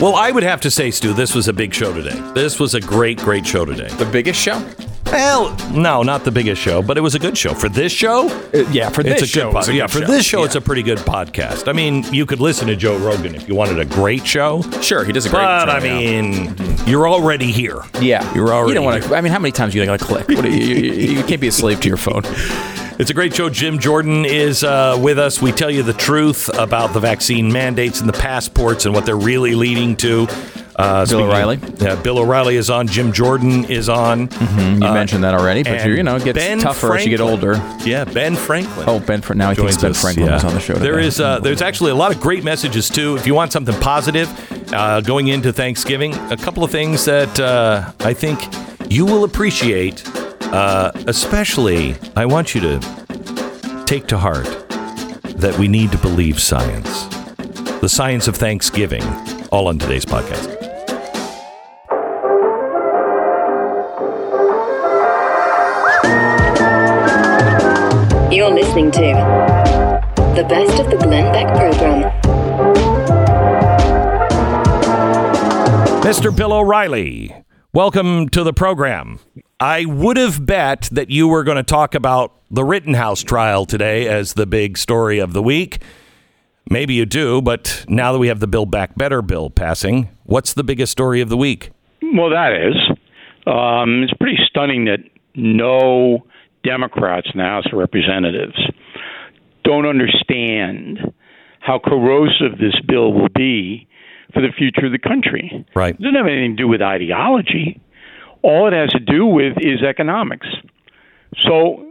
Well, I would have to say, Stu, this was a big show today. This was a great, great show today. The biggest show? Well, no, not the biggest show, but it was a good show. For this show, Uh, yeah, for this it's a show, good it's a yeah, good for show. this show, it's a pretty good podcast. I mean, you could listen to Joe Rogan if you wanted a great show. Sure, he does a great But I yeah. mean, you're already here. Yeah, You're already You don't want here. to. I mean, how many times you got to click? What do you, you, you can't be a slave to your phone. It's a great show. Jim Jordan is uh, with us. We tell you the truth about the vaccine mandates and the passports and what they're really leading to. Uh, speaking- O'Reilly? Yeah, Bill O'Reilly is on. Jim Jordan is on. You Uh, mentioned that already, but you know it gets Ben tougher as you get older. Yeah, Ben Franklin. Oh, Ben. Fra- now he thinks joins Ben us, Franklin yeah. on the show. There today. is uh, there's actually a lot of great messages too. If you want something positive uh, going into Thanksgiving, a couple of things that uh, I think you will appreciate. Uh, especially, I want you to take to heart that we need to believe science, the science of Thanksgiving. All on today's podcast. You're listening to the best of the Glenn Beck program. Mr. Bill O'Reilly, welcome to the program. I would have bet that you were going to talk about the Rittenhouse trial today as the big story of the week. Maybe you do, but now that we have the Build Back Better bill passing, what's the biggest story of the week? Well, that is. Um, it's pretty stunning that no Democrats in the House of Representatives don't understand how corrosive this bill will be for the future of the country. Right. It doesn't have anything to do with ideology. All it has to do with is economics. So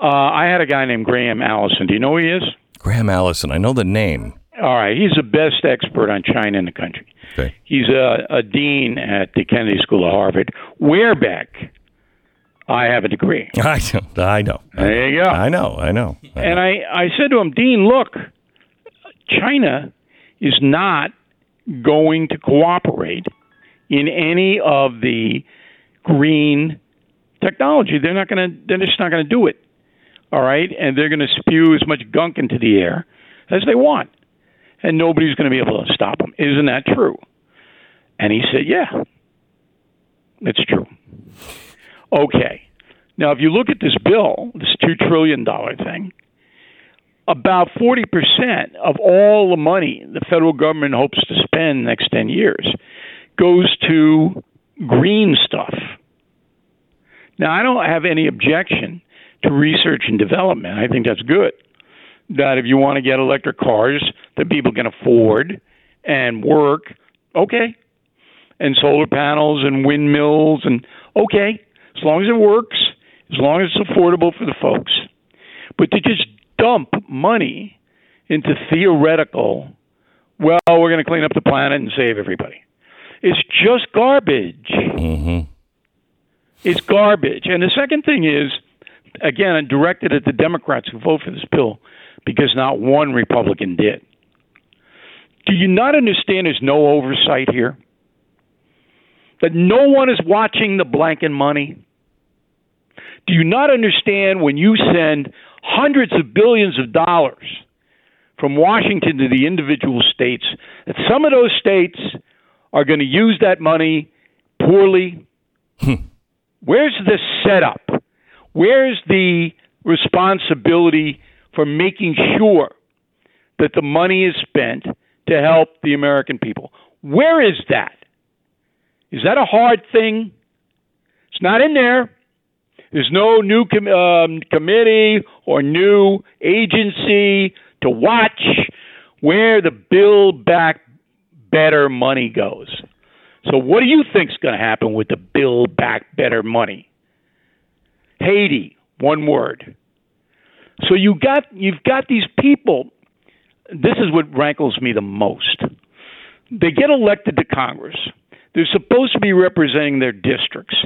uh, I had a guy named Graham Allison. Do you know who he is? Graham Allison, I know the name. All right, he's the best expert on China in the country. Okay. He's a, a dean at the Kennedy School of Harvard. where back I have a degree. I know. I know. There you go. I know. I know. And I, I said to him, Dean, look, China is not going to cooperate in any of the green technology. They're not going to. They're just not going to do it. All right, and they're going to spew as much gunk into the air as they want, and nobody's going to be able to stop them. Isn't that true? And he said, Yeah, it's true. Okay. Now, if you look at this bill, this $2 trillion thing, about 40% of all the money the federal government hopes to spend next 10 years goes to green stuff. Now, I don't have any objection to research and development. I think that's good. That if you want to get electric cars that people can afford and work, okay. And solar panels and windmills and okay, as long as it works, as long as it's affordable for the folks. But to just dump money into theoretical, well, we're going to clean up the planet and save everybody. It's just garbage. Mm-hmm. It's garbage. And the second thing is, again, I'm directed at the Democrats who vote for this bill because not one Republican did. Do you not understand there's no oversight here? That no one is watching the blanket money? Do you not understand when you send hundreds of billions of dollars from Washington to the individual states that some of those states are going to use that money poorly? Where's the setup? Where's the responsibility for making sure that the money is spent to help the American people? Where is that? Is that a hard thing? It's not in there. There's no new com- um, committee or new agency to watch where the Build Back Better money goes. So, what do you think's going to happen with the Build Back Better money? Haiti, one word. So you got you've got these people. This is what rankles me the most. They get elected to Congress. They're supposed to be representing their districts.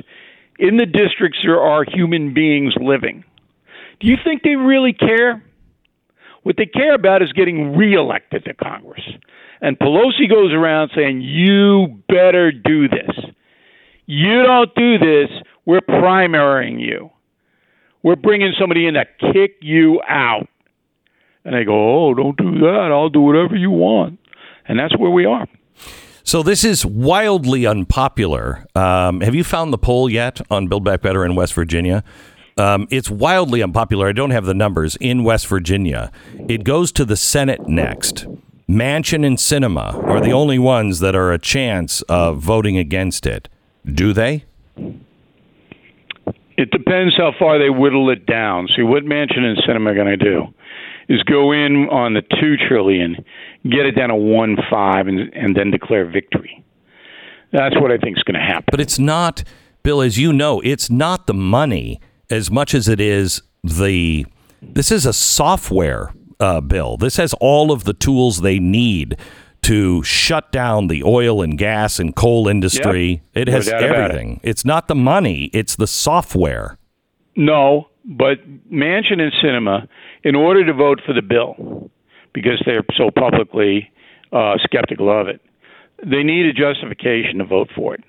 In the districts, there are human beings living. Do you think they really care? What they care about is getting reelected to Congress. And Pelosi goes around saying, You better do this. You don't do this, we're primarying you. We're bringing somebody in to kick you out. And they go, Oh, don't do that. I'll do whatever you want. And that's where we are. So this is wildly unpopular. Um, have you found the poll yet on Build Back Better in West Virginia? Um, it's wildly unpopular. I don't have the numbers in West Virginia. It goes to the Senate next. Manchin and Sinema are the only ones that are a chance of voting against it. Do they? It depends how far they whittle it down. See, what Manchin and Sinema are going to do is go in on the two trillion, get it down to one five, and and then declare victory. That's what I think is going to happen. But it's not, Bill, as you know, it's not the money as much as it is the. This is a software uh, bill. This has all of the tools they need to shut down the oil and gas and coal industry. Yep. It has No everything. It's not the money; it's the software. No, but Manchin and Sinema, in order to vote for the bill, because they're so publicly uh, skeptical of it, they need a justification to vote for it.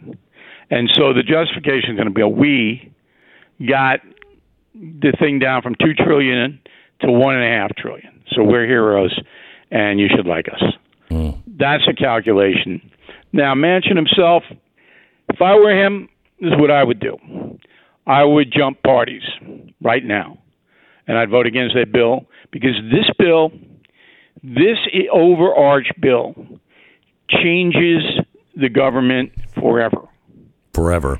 And so the justification is going to be we got the thing down from two trillion to one and a half trillion. So we're heroes, and you should like us. Mm. That's a calculation. Now, Manchin himself, if I were him, this is what I would do. I would jump parties right now, and I'd vote against that bill because this bill, this overarch bill, changes the government forever, Forever.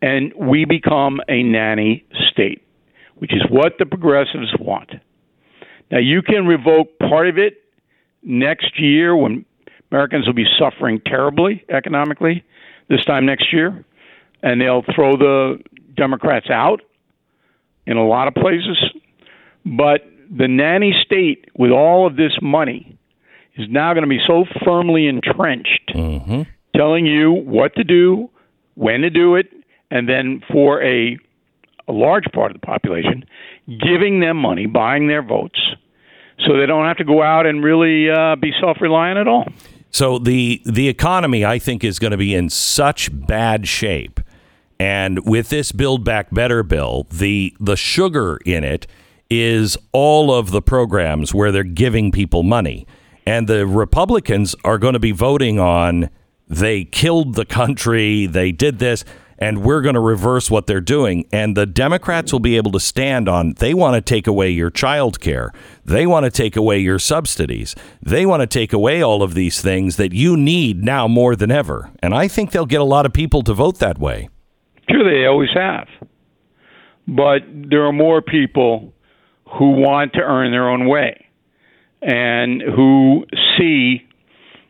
and we become a nanny state, which is what the progressives want. Now, you can revoke part of it next year when Americans will be suffering terribly economically this time next year, and they'll throw the Democrats out in a lot of places. But the nanny state, with all of this money, is now going to be so firmly entrenched, mm-hmm. telling you what to do, when to do it, and then for a, a large part of the population, giving them money, buying their votes, so they don't have to go out and really uh, be self-reliant at all. So the the economy, I think, is going to be in such bad shape, and with this Build Back Better bill, the the sugar in it is all of the programs where they're giving people money, and the Republicans are going to be voting on they killed the country, they did this. And we're going to reverse what they're doing. And the Democrats will be able to stand on they want to take away your child care. They want to take away your subsidies. They want to take away all of these things that you need now more than ever. And I think they'll get a lot of people to vote that way. Sure, they always have. But there are more people who want to earn their own way and who see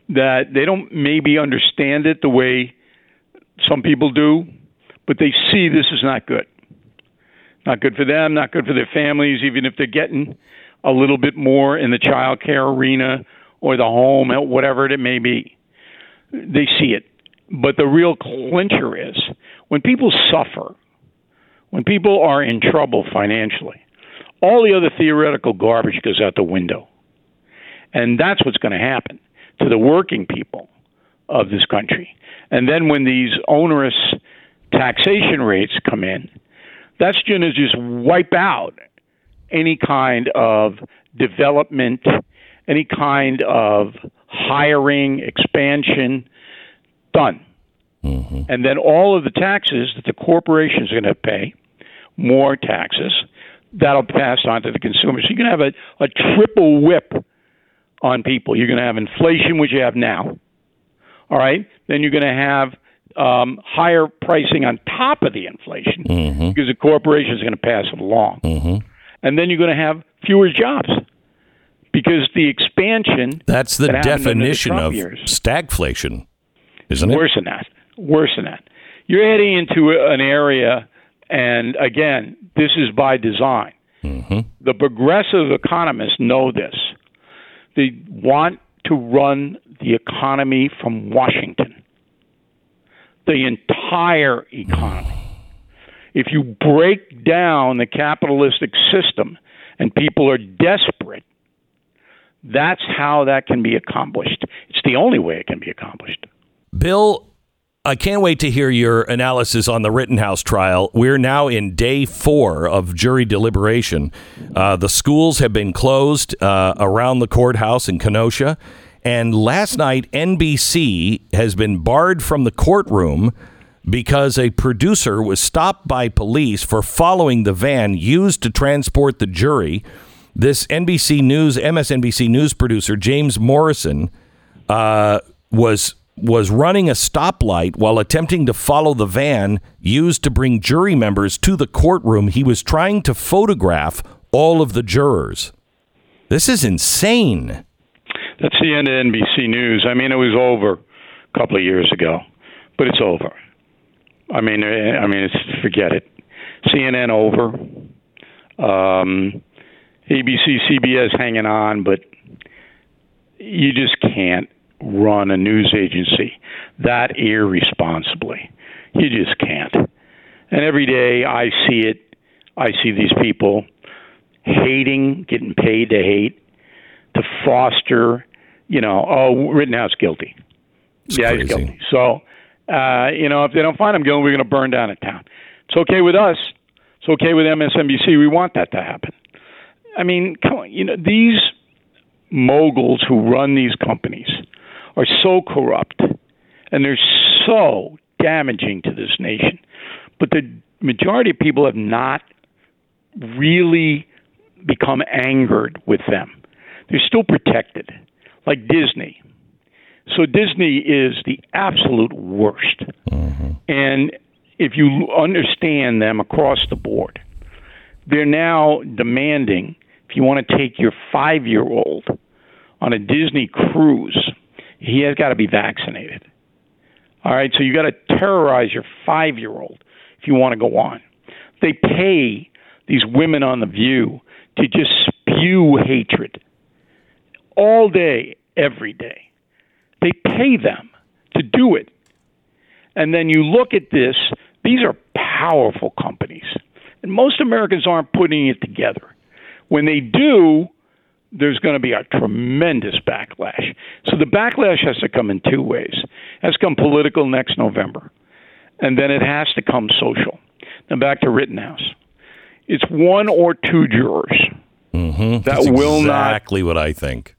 that they don't maybe understand it the way some people do, but they see this is not good. Not good for them, not good for their families, even if they're getting a little bit more in the child care arena or the home, uh, whatever it may be. They see it. But the real clincher is when people suffer, when people are in trouble financially, all the other theoretical garbage goes out the window. And that's what's going to happen to the working people of this country. And then when these onerous taxation rates come in, that's going to just wipe out any kind of development, any kind of hiring, expansion, done. Mm-hmm. And then all of the taxes that the corporations are going to pay, more taxes, that'll pass on to the consumer. So you're going to have a, a triple whip on people. You're going to have inflation, which you have now. All right. Then you're going to have um, higher pricing on top of the inflation mm-hmm. because the corporations are going to pass it along. Mm-hmm. And then you're going to have fewer jobs because the expansion That's the that under the definition of years. stagflation, isn't it? Worse than that. Worse than that. You're heading into an area, and again, this is by design. Mm-hmm. The progressive economists know this. They want to run the economy from Washington. The entire economy. If you break down the capitalistic system and people are desperate, that's how that can be accomplished. It's the only way it can be accomplished. Bill, I can't wait to hear your analysis on the Rittenhouse trial. We're now in day four of jury deliberation. Uh, the schools have been closed uh, around the courthouse in Kenosha. And last night, NBC has been barred from the courtroom because a producer was stopped by police for following the van used to transport the jury. This NBC News, MSNBC News producer, James Morrison, uh, was was running a stoplight while attempting to follow the van used to bring jury members to the courtroom. He was trying to photograph all of the jurors. This is insane. That's the end of NBC News. I mean, it was over a couple of years ago, but it's over. I mean, eh, I mean, it's forget it. CNN over. Um, ABC, CBS hanging on, but you just can't run a news agency that irresponsibly. You just can't. And every day I see it. I see these people hating, getting paid to hate, to foster, you know, oh, Rittenhouse guilty. It's yeah, crazy. he's guilty. So, uh, you know, if they don't find him guilty, we're going to burn down a town. It's okay with us. It's okay with MSNBC. We want that to happen. I mean, come on, you know, these moguls who run these companies are so corrupt and they're so damaging to this nation. But the majority of people have not really become angered with them. They're still protected, like Disney. So Disney is the absolute worst. Mm-hmm. And if you understand them across the board, they're now demanding if you want to take your five year old on a Disney cruise, he has got to be vaccinated. All right, so you got to terrorize your five year old if you want to go on. They pay these women on The View to just spew hatred all day, every day. They pay them to do it. And then you look at this, these are powerful companies. And most Americans aren't putting it together. When they do, there's going to be a tremendous backlash. So the backlash has to come in two ways. It has to come political next November, and then it has to come social. Now back to Rittenhouse. It's one or two jurors mm-hmm. that That's will not exactly what I think.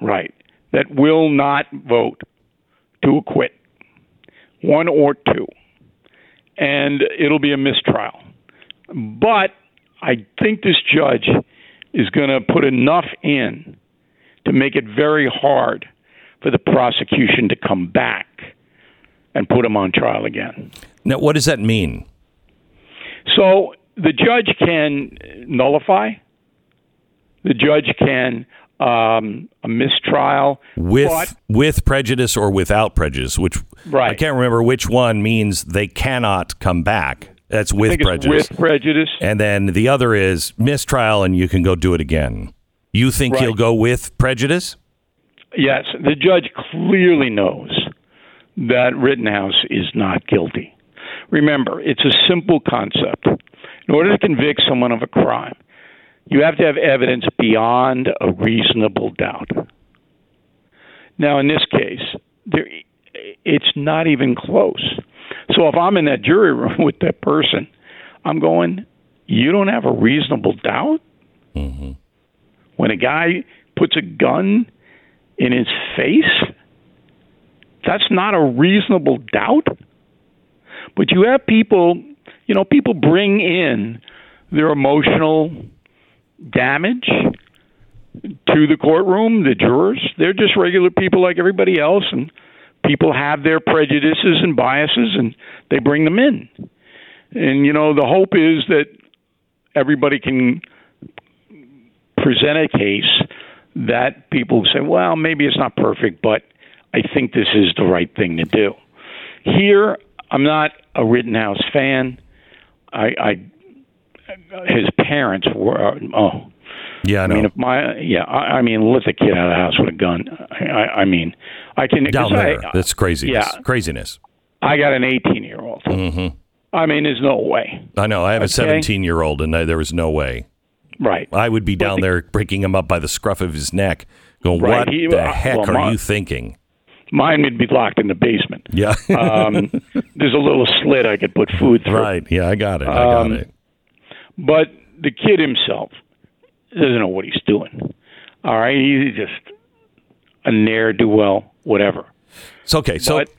Right. That will not vote to acquit. One or two. And it'll be a mistrial. But I think this judge is going to put enough in to make it very hard for the prosecution to come back and put him on trial again. Now, what does that mean? So the judge can nullify. The judge can um, a mistrial With but- with prejudice or without prejudice, which Right. I can't remember which one means they cannot come back. That's with prejudice. with prejudice. and then the other is mistrial and you can go do it again. You think Right. he'll go with prejudice? Yes, the judge clearly knows that Rittenhouse is not guilty. Remember, it's a simple concept. In order to convict someone of a crime, you have to have evidence beyond a reasonable doubt. Now, in this case, there, it's not even close. So if I'm in that jury room with that person, I'm going, you don't have a reasonable doubt? Mm-hmm. When a guy puts a gun in his face, that's not a reasonable doubt. But you have people, you know, people bring in their emotional damage to the courtroom, the jurors. They're just regular people like everybody else, and people have their prejudices and biases, and they bring them in. And, you know, the hope is that everybody can present a case that people say, well, maybe it's not perfect, but I think this is the right thing to do. Here, I'm not a Rittenhouse fan. I, I his parents were. Uh, oh, Yeah, I I mean, if my yeah, I, I mean, let the kid out of the house with a gun. I, I, mean, I can Down 'cause I- there. That's craziness. Yeah, Craziness. I got an 18 year old. Mm-hmm. I mean, there's no way. I know. I have a 17 year old, and I, there was no way. Right. I would be down there breaking him up by the scruff of his neck, going, Right. "What He- the uh, heck well, are you thinking?" Mine would be locked in the basement. Yeah. Um, there's a little slit I could put food through. right. Yeah, I got it. I got Um, it. But the kid himself doesn't know what he's doing. All right. He's just a ne'er do well, whatever. So okay. So but,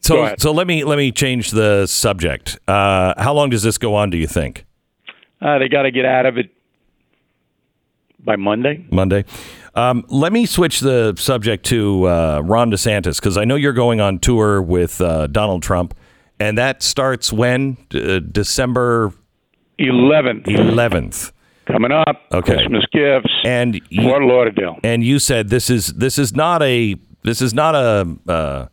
so so let me let me change the subject. Uh, how long does this go on? Do you think uh, they got to get out of it by Monday. Monday? Um, let me switch the subject to uh, Ron DeSantis because I know you're going on tour with uh, Donald Trump, and that starts when D- uh, December 11th 11th. coming up. Okay. Christmas gifts. And you, Fort Lauderdale. and you said this is this is not a this is not a uh,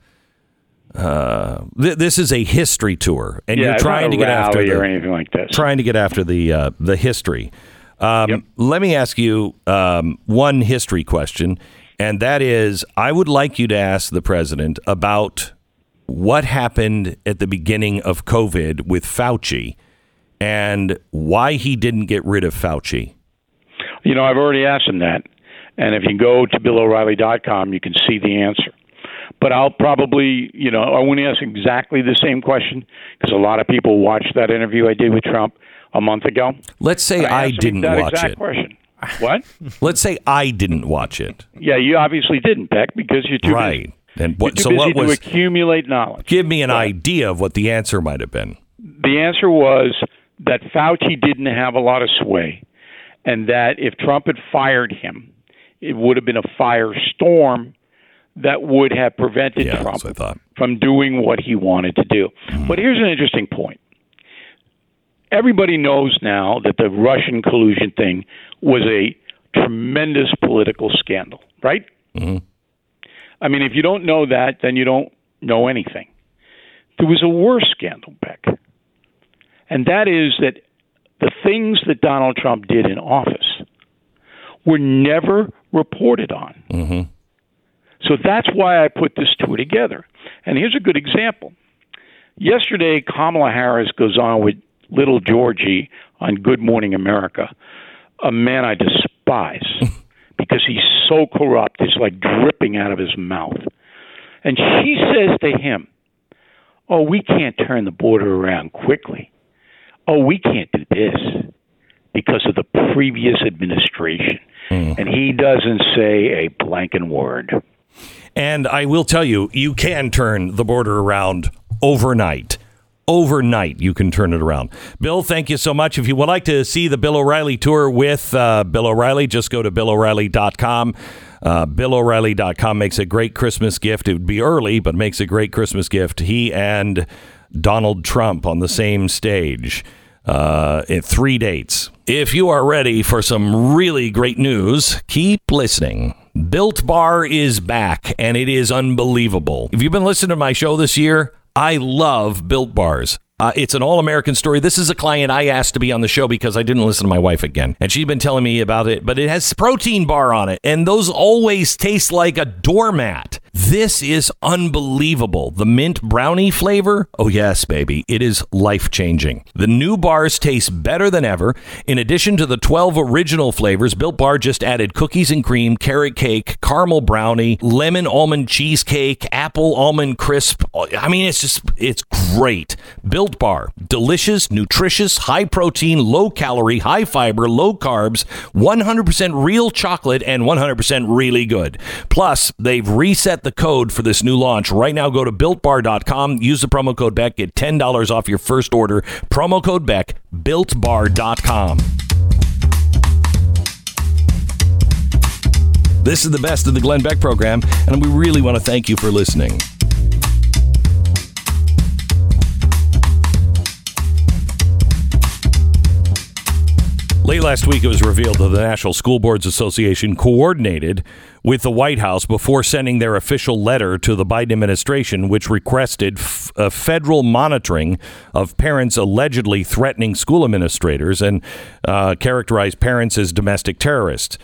uh, th- this is a history tour, and yeah, you're trying to get after the, or anything like this. trying to get after the uh, the history. Um, Yep. Let me ask you um, one history question, and that is, I would like you to ask the president about what happened at the beginning of COVID with Fauci, and why he didn't get rid of Fauci. You know, I've already asked him that. And if you go to BillO'Reilly.com, you can see the answer. But I'll probably, you know, I won't ask exactly the same question because a lot of people watched that interview I did with Trump a month ago. Let's say I, him didn't watch it. question. What? Let's say I didn't watch it. yeah, you obviously didn't, Beck, because you're too right. busy. And what? So what to was? accumulate knowledge. Give me an Right. idea of what the answer might have been. The answer was that Fauci didn't have a lot of sway, and that if Trump had fired him, it would have been a firestorm that would have prevented Yeah, Trump from doing what he wanted to do. But here's an interesting point. Everybody knows now that the Russian collusion thing was a tremendous political scandal, right? I mean, if you don't know that, then you don't know anything. There was a worse scandal, Beck, and that is that the things that Donald Trump did in office were never reported on. Mm-hmm. So that's why I put this tour together. And here's a good example. Yesterday, Kamala Harris goes on with little Georgie on Good Morning America, a man I despise because he's so corrupt, it's like dripping out of his mouth. And she says to him, Oh, we can't turn the border around quickly. Oh, we can't do this because of the previous administration. And he doesn't say a blanking word. And I will tell you, you can turn the border around overnight. Overnight, you can turn it around. Bill, thank you so much. If you would like to see the Bill O'Reilly tour with uh, Bill O'Reilly, just go to BillO'Reilly.com. Uh, BillO'Reilly.com makes a great Christmas gift. It would be early, but makes a great Christmas gift. He and Donald Trump on the same stage uh, in three dates. If you are ready for some really great news, keep listening. Built Bar is back, and it is unbelievable. If you've been listening to my show this year, I love Built Bars. Uh, it's an all American story. This is a client I asked to be on the show because I didn't listen to my wife again. And she's been telling me about it, but it has protein bar on it. And those always taste like a doormat. This is unbelievable. The mint brownie flavor? Oh, yes, baby. It is life changing. The new bars taste better than ever. In addition to the 12 original flavors, Built Bar just added cookies and cream, carrot cake, caramel brownie, lemon almond cheesecake, apple almond crisp. I mean, it's just, it's great. Built Bar, delicious, nutritious, high protein, low calorie, high fiber, low carbs, 100% real chocolate, and 100% really good. Plus, they've reset the code for this new launch. Right now, go to builtbar.com, use the promo code Beck, get $10 off your first order. Promo code Beck, builtbar.com. This is the best of the Glenn Beck program, and we really want to thank you for listening. Late last week, it was revealed that the National School Boards Association coordinated with the White House before sending their official letter to the Biden administration, which requested uh, federal monitoring of parents allegedly threatening school administrators and uh, characterized parents as domestic terrorists.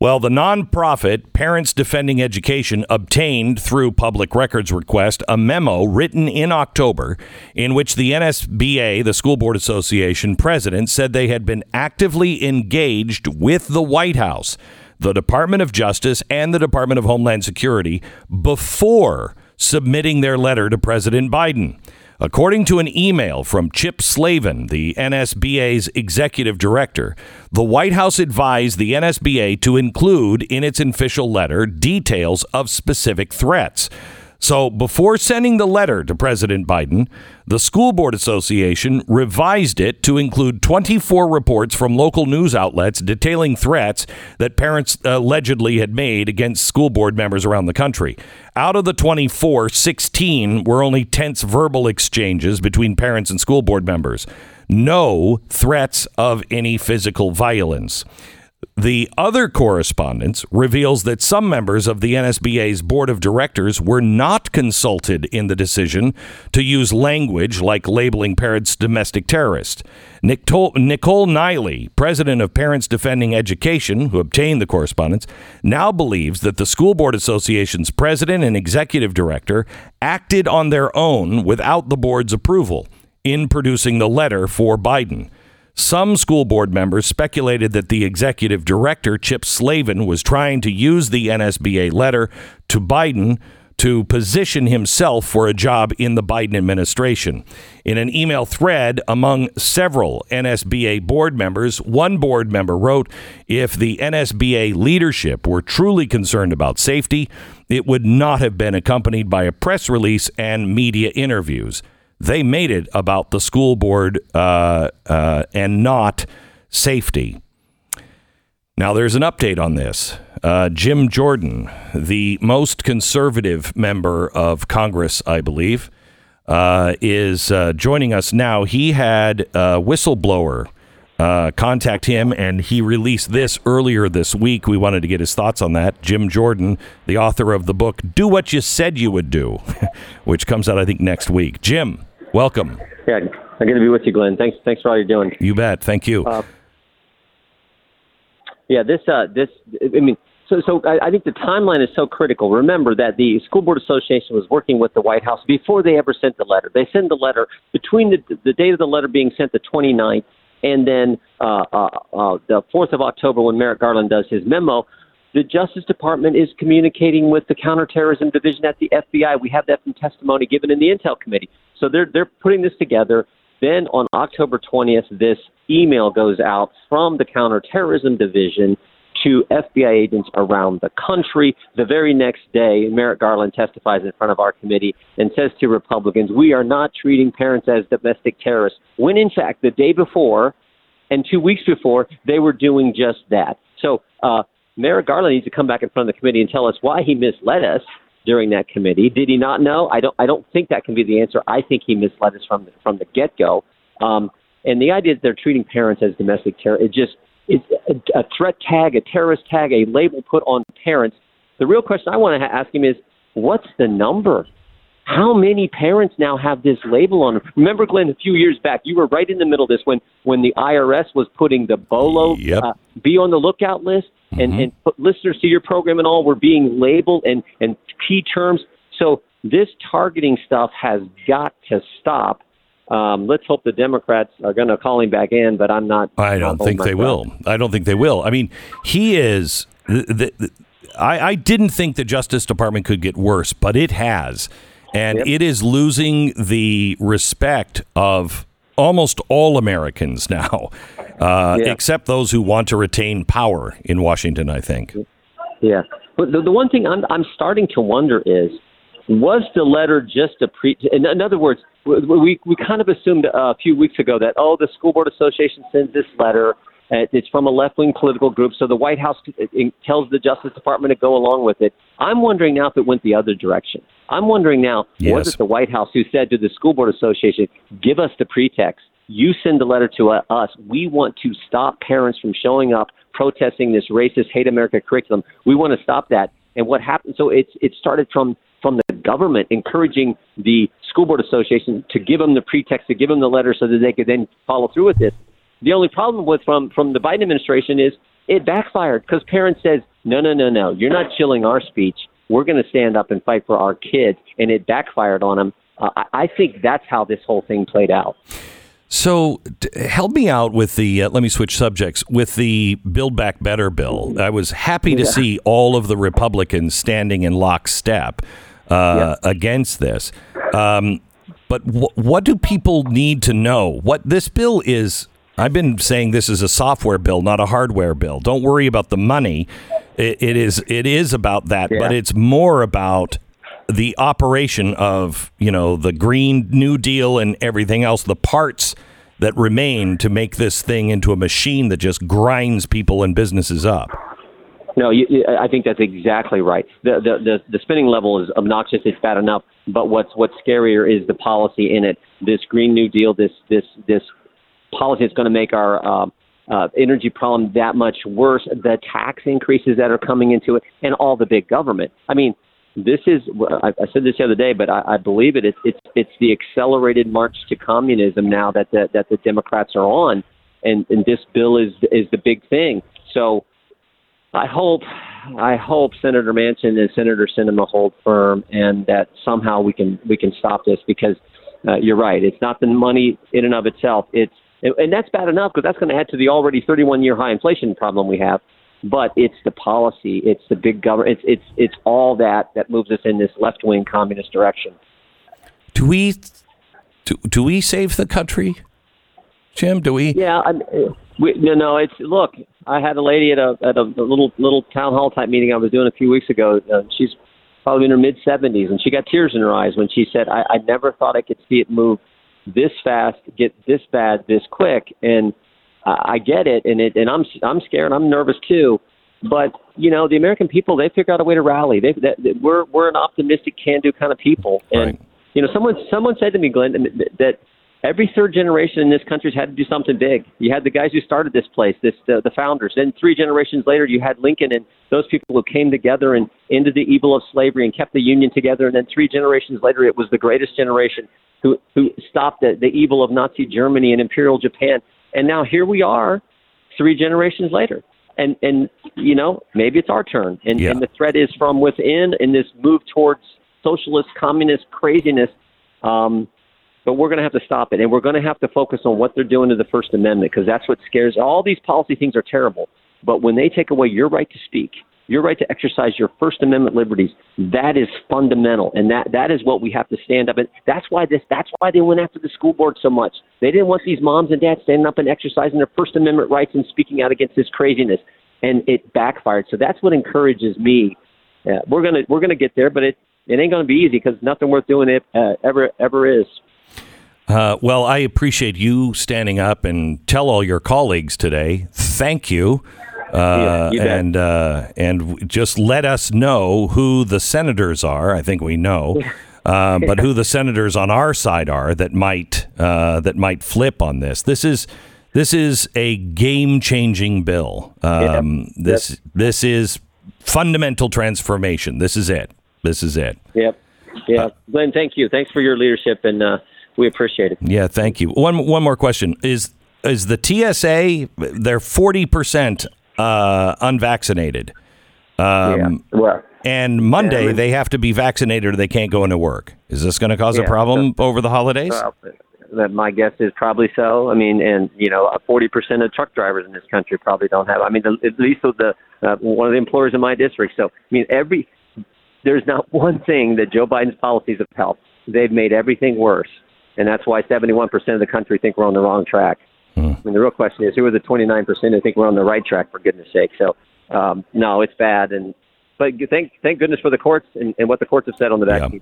Well, the nonprofit Parents Defending Education obtained through public records request a memo written in October in which the NSBA, the School Board Association president, said they had been actively engaged with the White House, the Department of Justice, and the Department of Homeland Security before submitting their letter to President Biden. According to an email from Chip Slaven, the NSBA's executive director, the White House advised the NSBA to include in its official letter details of specific threats. So, before sending the letter to President Biden, the School Board Association revised it to include 24 reports from local news outlets detailing threats that parents allegedly had made against school board members around the country. Out of the 24, 16 were only tense verbal exchanges between parents and school board members. No threats of any physical violence. The other correspondence reveals that some members of the NSBA's board of directors were not consulted in the decision to use language like labeling parents domestic terrorists. Nicole, Nicole Neily, president of Parents Defending Education, who obtained the correspondence, now believes that the School Board Association's president and executive director acted on their own without the board's approval in producing the letter for Biden. Some school board members speculated that the executive director, Chip Slaven, was trying to use the NSBA letter to Biden to position himself for a job in the Biden administration. In an email thread among several NSBA board members, one board member wrote If the NSBA leadership were truly concerned about safety, it would not have been accompanied by a press release and media interviews they made it about the school board uh, uh, and not safety. Now, there's an update on this. Uh, Jim Jordan, the most conservative member of Congress, I believe, uh, is uh, joining us now. He had a whistleblower uh, contact him, and he released this earlier this week. We wanted to get his thoughts on that. Jim Jordan, the author of the book "Do What You Said You Would Do," which comes out, I think, next week. Jim, welcome. Yeah, I'm going to be with you, Glenn. Thanks, thanks for all you're doing. You bet. Thank you. Uh, yeah, this, uh, this, I mean, so, so I, I think the timeline is so critical. Remember that the School Board Association was working with the White House before they ever sent the letter. They sent the letter between the, the date of the letter being sent, the 29th, and then uh, uh, uh, the 4th of October when Merrick Garland does his memo, the Justice Department is communicating with the Counterterrorism Division at the FBI. We have that from testimony given in the Intel Committee. So they're they're putting this together. Then on October 20th, this email goes out from the Counterterrorism Division to FBI agents around the country. The very next day, Merrick Garland testifies in front of our committee and says to Republicans, We are not treating parents as domestic terrorists, when in fact, the day before and two weeks before, they were doing just that. So, uh, Merrick Garland needs to come back in front of the committee and tell us why he misled us during that committee. Did he not know? I don't. I don't think that can be the answer. I think he misled us from the, from the get go. Um, and the idea that they're treating parents as domestic terror, it just it's a, a threat tag, a terrorist tag, a label put on parents. The real question I want to ask him is, what's the number? How many parents now have this label on them? Remember, Glenn, a few years back, you were right in the middle of this when when the IRS was putting the BOLO yep. uh, be on the lookout list, mm-hmm. and and listeners to your program and all were being labeled and and key terms. So this targeting stuff has got to stop. Um, let's hope the Democrats are going to call him back in, but I'm not. I don't think they will. I don't think they will. I mean, he is. The, the, I, I didn't think the Justice Department could get worse, but it has. And yep. it is losing the respect of almost all Americans now, uh, yeah. except those who want to retain power in Washington, I think. Yeah. But the, the one thing I'm, I'm starting to wonder is was the letter just a pre? In, in other words, we we kind of assumed a few weeks ago that oh, the school board association sends this letter. Uh, it's from a left wing political group, so the White House tells the Justice Department to go along with it. I'm wondering now if it went the other direction. I'm wondering now, yes. was it the White House who said to the School Board Association, give us the pretext? You send a letter to us. We want to stop parents from showing up protesting this racist, hate America curriculum. We want to stop that. And what happened? So it's it started from from the government encouraging the school board association to give them the pretext to give them the letter so that they could then follow through with this. The only problem with from from the Biden administration is it backfired because parents says, no, no, no, no, you're not chilling our speech. We're going to stand up and fight for our kids, and it backfired on them. Uh, I, I think that's how this whole thing played out. So, d- help me out with the. Uh, let me switch subjects with the Build Back Better bill. I was happy to see all of the Republicans standing in lockstep uh, against this. Um, but wh- what do people need to know? What this bill is? I've been saying this is a software bill, not a hardware bill. Don't worry about the money. It, it is. It is about that, but it's more about the operation of you know the green new deal and everything else the parts that remain to make this thing into a machine that just grinds people and businesses up No, you, I think that's exactly right. The, the the the spending level is obnoxious. It's bad enough. But what's what's scarier is the policy in it. This Green New Deal. This this this policy that's going to make our uh, uh, energy problem that much worse. The tax increases that are coming into it, and all the big government. I mean, this is. I, I said this the other day, but I, I believe it. It's it's it's the accelerated march to communism now that the, that the Democrats are on, and and this bill is is the big thing. So. I hope, I hope Senator Manchin and Senator Sinema hold firm, and that somehow we can we can stop this because uh, you're right. It's not the money in and of itself. It's and that's bad enough because that's going to add to the already 31 year high inflation problem we have. But it's the policy, it's the big government, it's it's it's all that that moves us in this left wing communist direction. do we do, do we save the country jim do we Yeah, I, we, no, no. It's look. I had a lady at a at a little little town hall type meeting I was doing a few weeks ago. Uh, she's probably in her mid seventies, and she got tears in her eyes when she said, I, "I never thought I could see it move this fast, get this bad, this quick." And I I get it, and it and I'm I'm scared. I'm nervous too. But you know, the American people they figure out a way to rally. They that, that we're we're an optimistic, can-do kind of people, and Right. you know, someone someone said to me, Glenn, that every third generation in this country's had to do something big. You had the guys who started this place, this the, the founders. Then three generations later, you had Lincoln and those people who came together and ended the evil of slavery and kept the Union together. And then three generations later, it was the greatest generation who who stopped the, the evil of Nazi Germany and Imperial Japan. And now here we are, three generations later. And and you know maybe it's our turn. And, Yeah. and the threat is from within in this move towards socialist communist craziness. Um, but we're going to have to stop it, and we're going to have to focus on what they're doing to the First Amendment because that's what scares. All these policy things are terrible, but when they take away your right to speak, your right to exercise your First Amendment liberties, that is fundamental, and that that is what we have to stand up. And that's why this. That's why they went after the school board so much. They didn't want these moms and dads standing up and exercising their First Amendment rights and speaking out against this craziness, and it backfired. So that's what encourages me. Uh, we're gonna we're gonna get there, but it it ain't gonna be easy because nothing worth doing it uh, ever ever is. Uh, well, I appreciate you standing up and tell all your colleagues today. Thank you. Uh, Yeah, and uh, and just let us know who the senators are. I think we know, uh, but who the senators on our side are that might uh, that might flip on this. This is this is a game changing bill. Um, This this is fundamental transformation. This is it. This is it. Yep. Yeah. Glenn, thank you. Thanks for your leadership, and uh, we appreciate it. Yeah, thank you. One one more question is is the TSA they're forty percent uh, unvaccinated, um, Well, and Monday they have to be vaccinated or they can't go into work. Is this going to cause a Yeah, problem over the holidays? well, that my guess is probably so. I mean, and you know, forty percent of truck drivers in this country probably don't have. I mean, the, at least with the uh, one of the employers in my district. So, I mean, every there's not one thing that Joe Biden's policies have helped. They've made everything worse, and that's why 71% of the country think we're on the wrong track. I mean, the real question is, who are the 29% who think we're on the right track? For goodness' sake. So, um, no, it's bad, and but thank thank goodness for the courts and, and what the courts have said on the vaccine.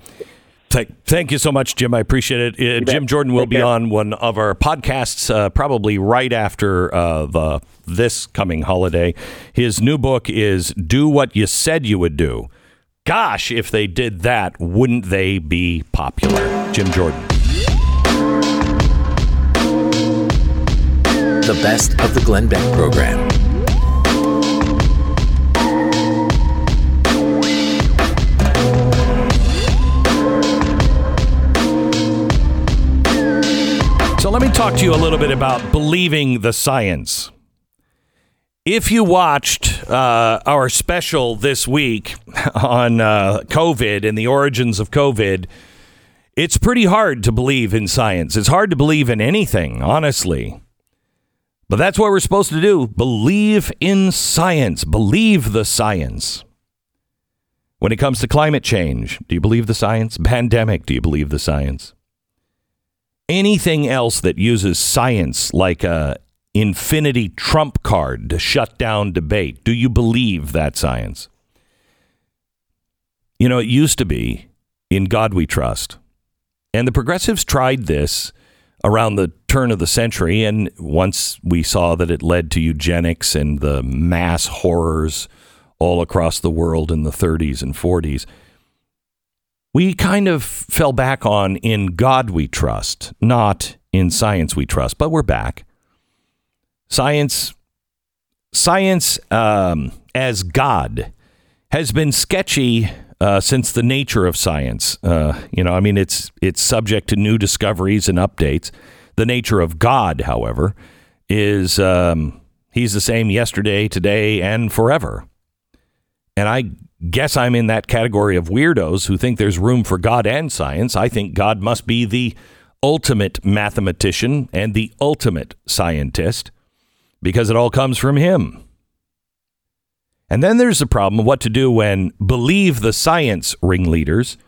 Thank, thank you so much, Jim. I appreciate it. Uh, Jim Jordan will Take be care. on one of our podcasts uh, probably right after uh, the this coming holiday. His new book is "Do What You Said You Would Do." Gosh, if they did that, wouldn't they be popular? Jim Jordan. The best of the Glenn Beck program. So let me talk to you a little bit about believing the science. If you watched uh, our special this week on uh, COVID and the origins of COVID, it's pretty hard to believe in science. It's hard to believe in anything, honestly. But that's what we're supposed to do believe in science, believe the science. When it comes to climate change, do you believe the science? Pandemic, do you believe the science? Anything else that uses science like a infinity trump card to shut down debate, do you believe that science? You know, it used to be in God we trust. And the progressives tried this around the turn of the century. And once we saw that it led to eugenics and the mass horrors all across the world in the 30s and 40s, we kind of fell back on in God we trust, not in science we trust. But we're back. Science, science um, as God has been sketchy uh, since the nature of science. Uh, you know, I mean, it's it's subject to new discoveries and updates. The nature of God, however, is um, he's the same yesterday, today, and forever. And I guess I'm in that category of weirdos who think there's room for God and science. I think God must be the ultimate mathematician and the ultimate scientist because it all comes from him. And then there's the problem of what to do when believe the science ringleaders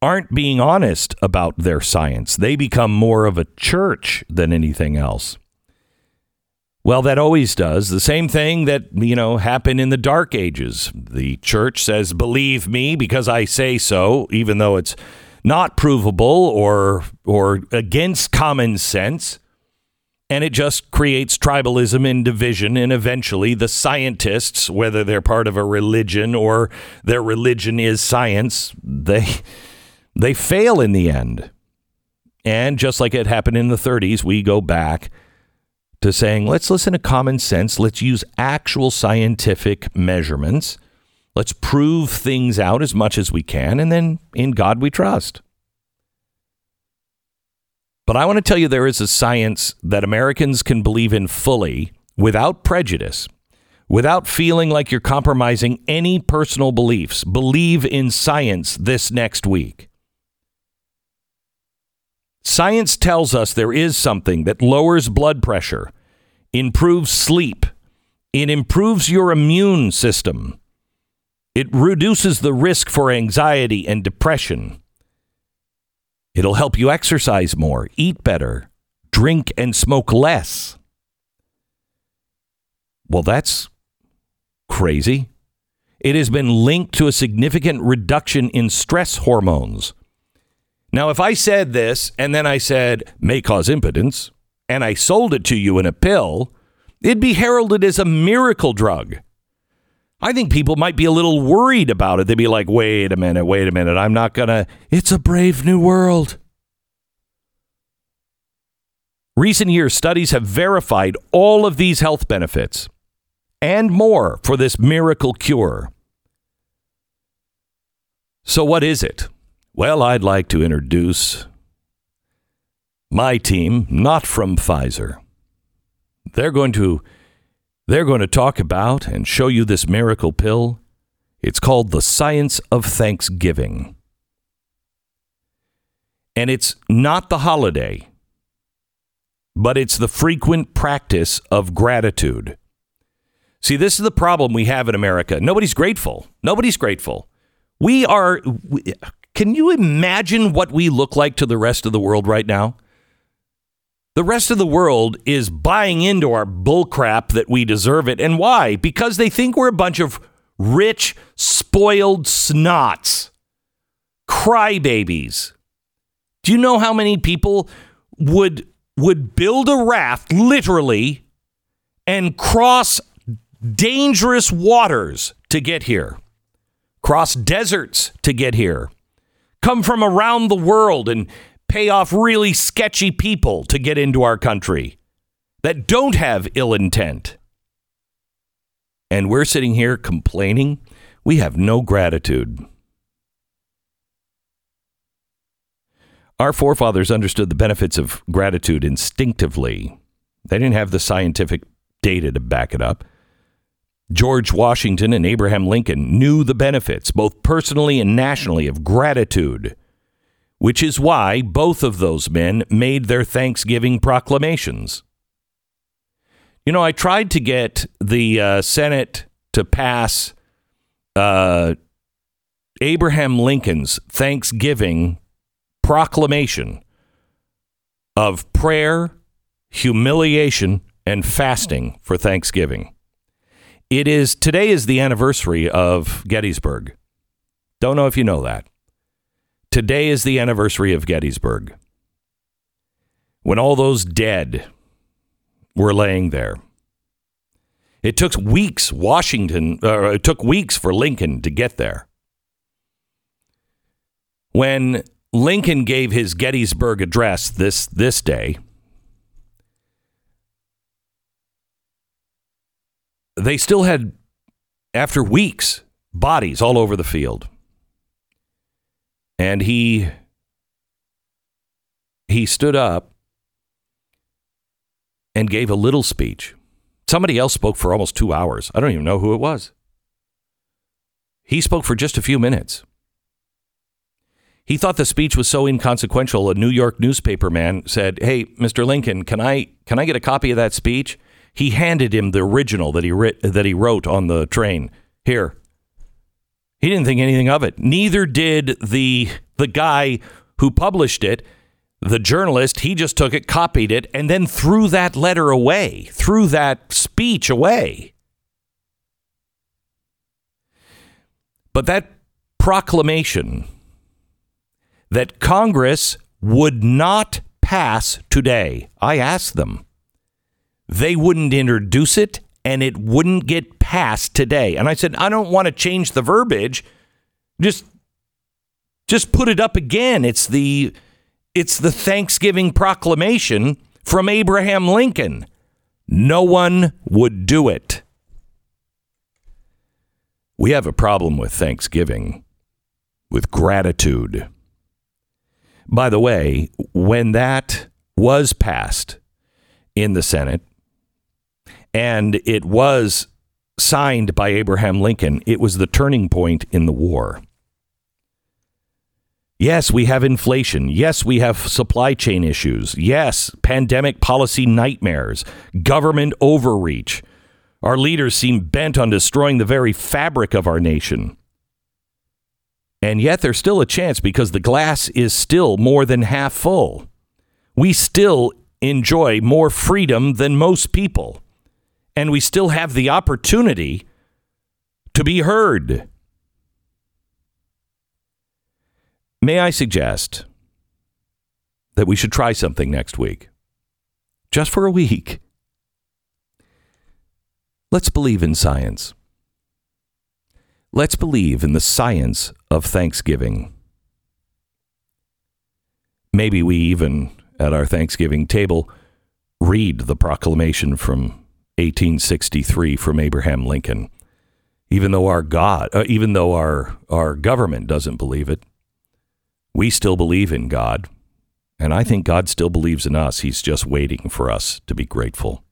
aren't being honest about their science. They become more of a church than anything else. Well, that always does. The same thing that, you know, happened in the dark ages. The church says, "Believe me because I say so," even though it's not provable or or against common sense and it just creates tribalism and division and eventually the scientists whether they're part of a religion or their religion is science they they fail in the end. And just like it happened in the 30s we go back to saying let's listen to common sense. Let's use actual scientific measurements. Let's prove things out as much as we can and then in god we trust but I want to tell you there is a science that Americans can believe in fully without prejudice, without feeling like you're compromising any personal beliefs. Believe in science this next week. Science tells us there is something that lowers blood pressure, improves sleep, it improves your immune system, it reduces the risk for anxiety and depression. It'll help you exercise more, eat better, drink and smoke less. Well, that's crazy. It has been linked to a significant reduction in stress hormones. Now, if I said this and then I said may cause impotence and I sold it to you in a pill, it'd be heralded as a miracle drug. I think people might be a little worried about it. They'd be like, wait a minute, wait a minute. I'm not going to. It's a brave new world. Recent years, studies have verified all of these health benefits and more for this miracle cure. So, what is it? Well, I'd like to introduce my team, not from Pfizer. They're going to they're going to talk about and show you this miracle pill. It's called the science of Thanksgiving. And it's not the holiday, but it's the frequent practice of gratitude. See, this is the problem we have in America. Nobody's grateful. Nobody's grateful. We are. Can you imagine what we look like to the rest of the world right now? The rest of the world is buying into our bullcrap that we deserve it. And why? Because they think we're a bunch of rich, spoiled snots, crybabies. Do you know how many people would would build a raft literally and cross dangerous waters to get here? Cross deserts to get here. Come from around the world and pay off really sketchy people to get into our country that don't have ill intent. And we're sitting here complaining. We have no gratitude. Our forefathers understood the benefits of gratitude instinctively. They didn't have the scientific data to back it up. George Washington and Abraham Lincoln knew the benefits, both personally and nationally, of gratitude, which is why both of those men made their Thanksgiving proclamations. You know, I tried to get the uh, Senate to pass uh, Abraham Lincoln's Thanksgiving proclamation of prayer, humiliation, and fasting for Thanksgiving. It is today is the anniversary of Gettysburg. Don't know if you know that. Today is the anniversary of Gettysburg. When all those dead were laying there. It took weeks Washington uh, it took weeks for Lincoln to get there. When Lincoln gave his Gettysburg address this this day, they still had after weeks bodies all over the field. And he he stood up and gave a little speech. Somebody else spoke for almost 2 hours. I don't even know who it was. He spoke for just a few minutes. He thought the speech was so inconsequential. A New York newspaper man said, "Hey, Mr. Lincoln, can I can I get a copy of that speech?" He handed him the original that he writ, that he wrote on the train. Here. He didn't think anything of it. Neither did the the guy who published it, the journalist. He just took it, copied it, and then threw that letter away, threw that speech away. But that proclamation that Congress would not pass today. I asked them. They wouldn't introduce it and it wouldn't get passed today. And I said, I don't want to change the verbiage. Just just put it up again. It's the it's the Thanksgiving proclamation from Abraham Lincoln. No one would do it. We have a problem with Thanksgiving, with gratitude. By the way, when that was passed in the Senate and it was signed by Abraham Lincoln, it was the turning point in the war. Yes, we have inflation. Yes, we have supply chain issues. Yes, pandemic policy nightmares, government overreach. Our leaders seem bent on destroying the very fabric of our nation. And yet there's still a chance because the glass is still more than half full. We still enjoy more freedom than most people. And we still have the opportunity to be heard. May I suggest that we should try something next week? Just for a week. Let's believe in science. Let's believe in the science of Thanksgiving. Maybe we even, at our Thanksgiving table, read the proclamation from 1863 from Abraham Lincoln. Even though our God, uh, even though our, our government doesn't believe it, we still believe in God. And I think God still believes in us. He's just waiting for us to be grateful.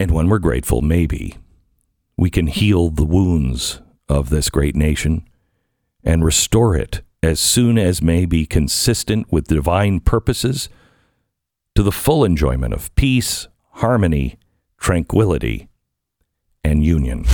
And when we're grateful, maybe we can heal the wounds of this great nation and restore it as soon as may be consistent with divine purposes to the full enjoyment of peace, harmony, tranquility, and union.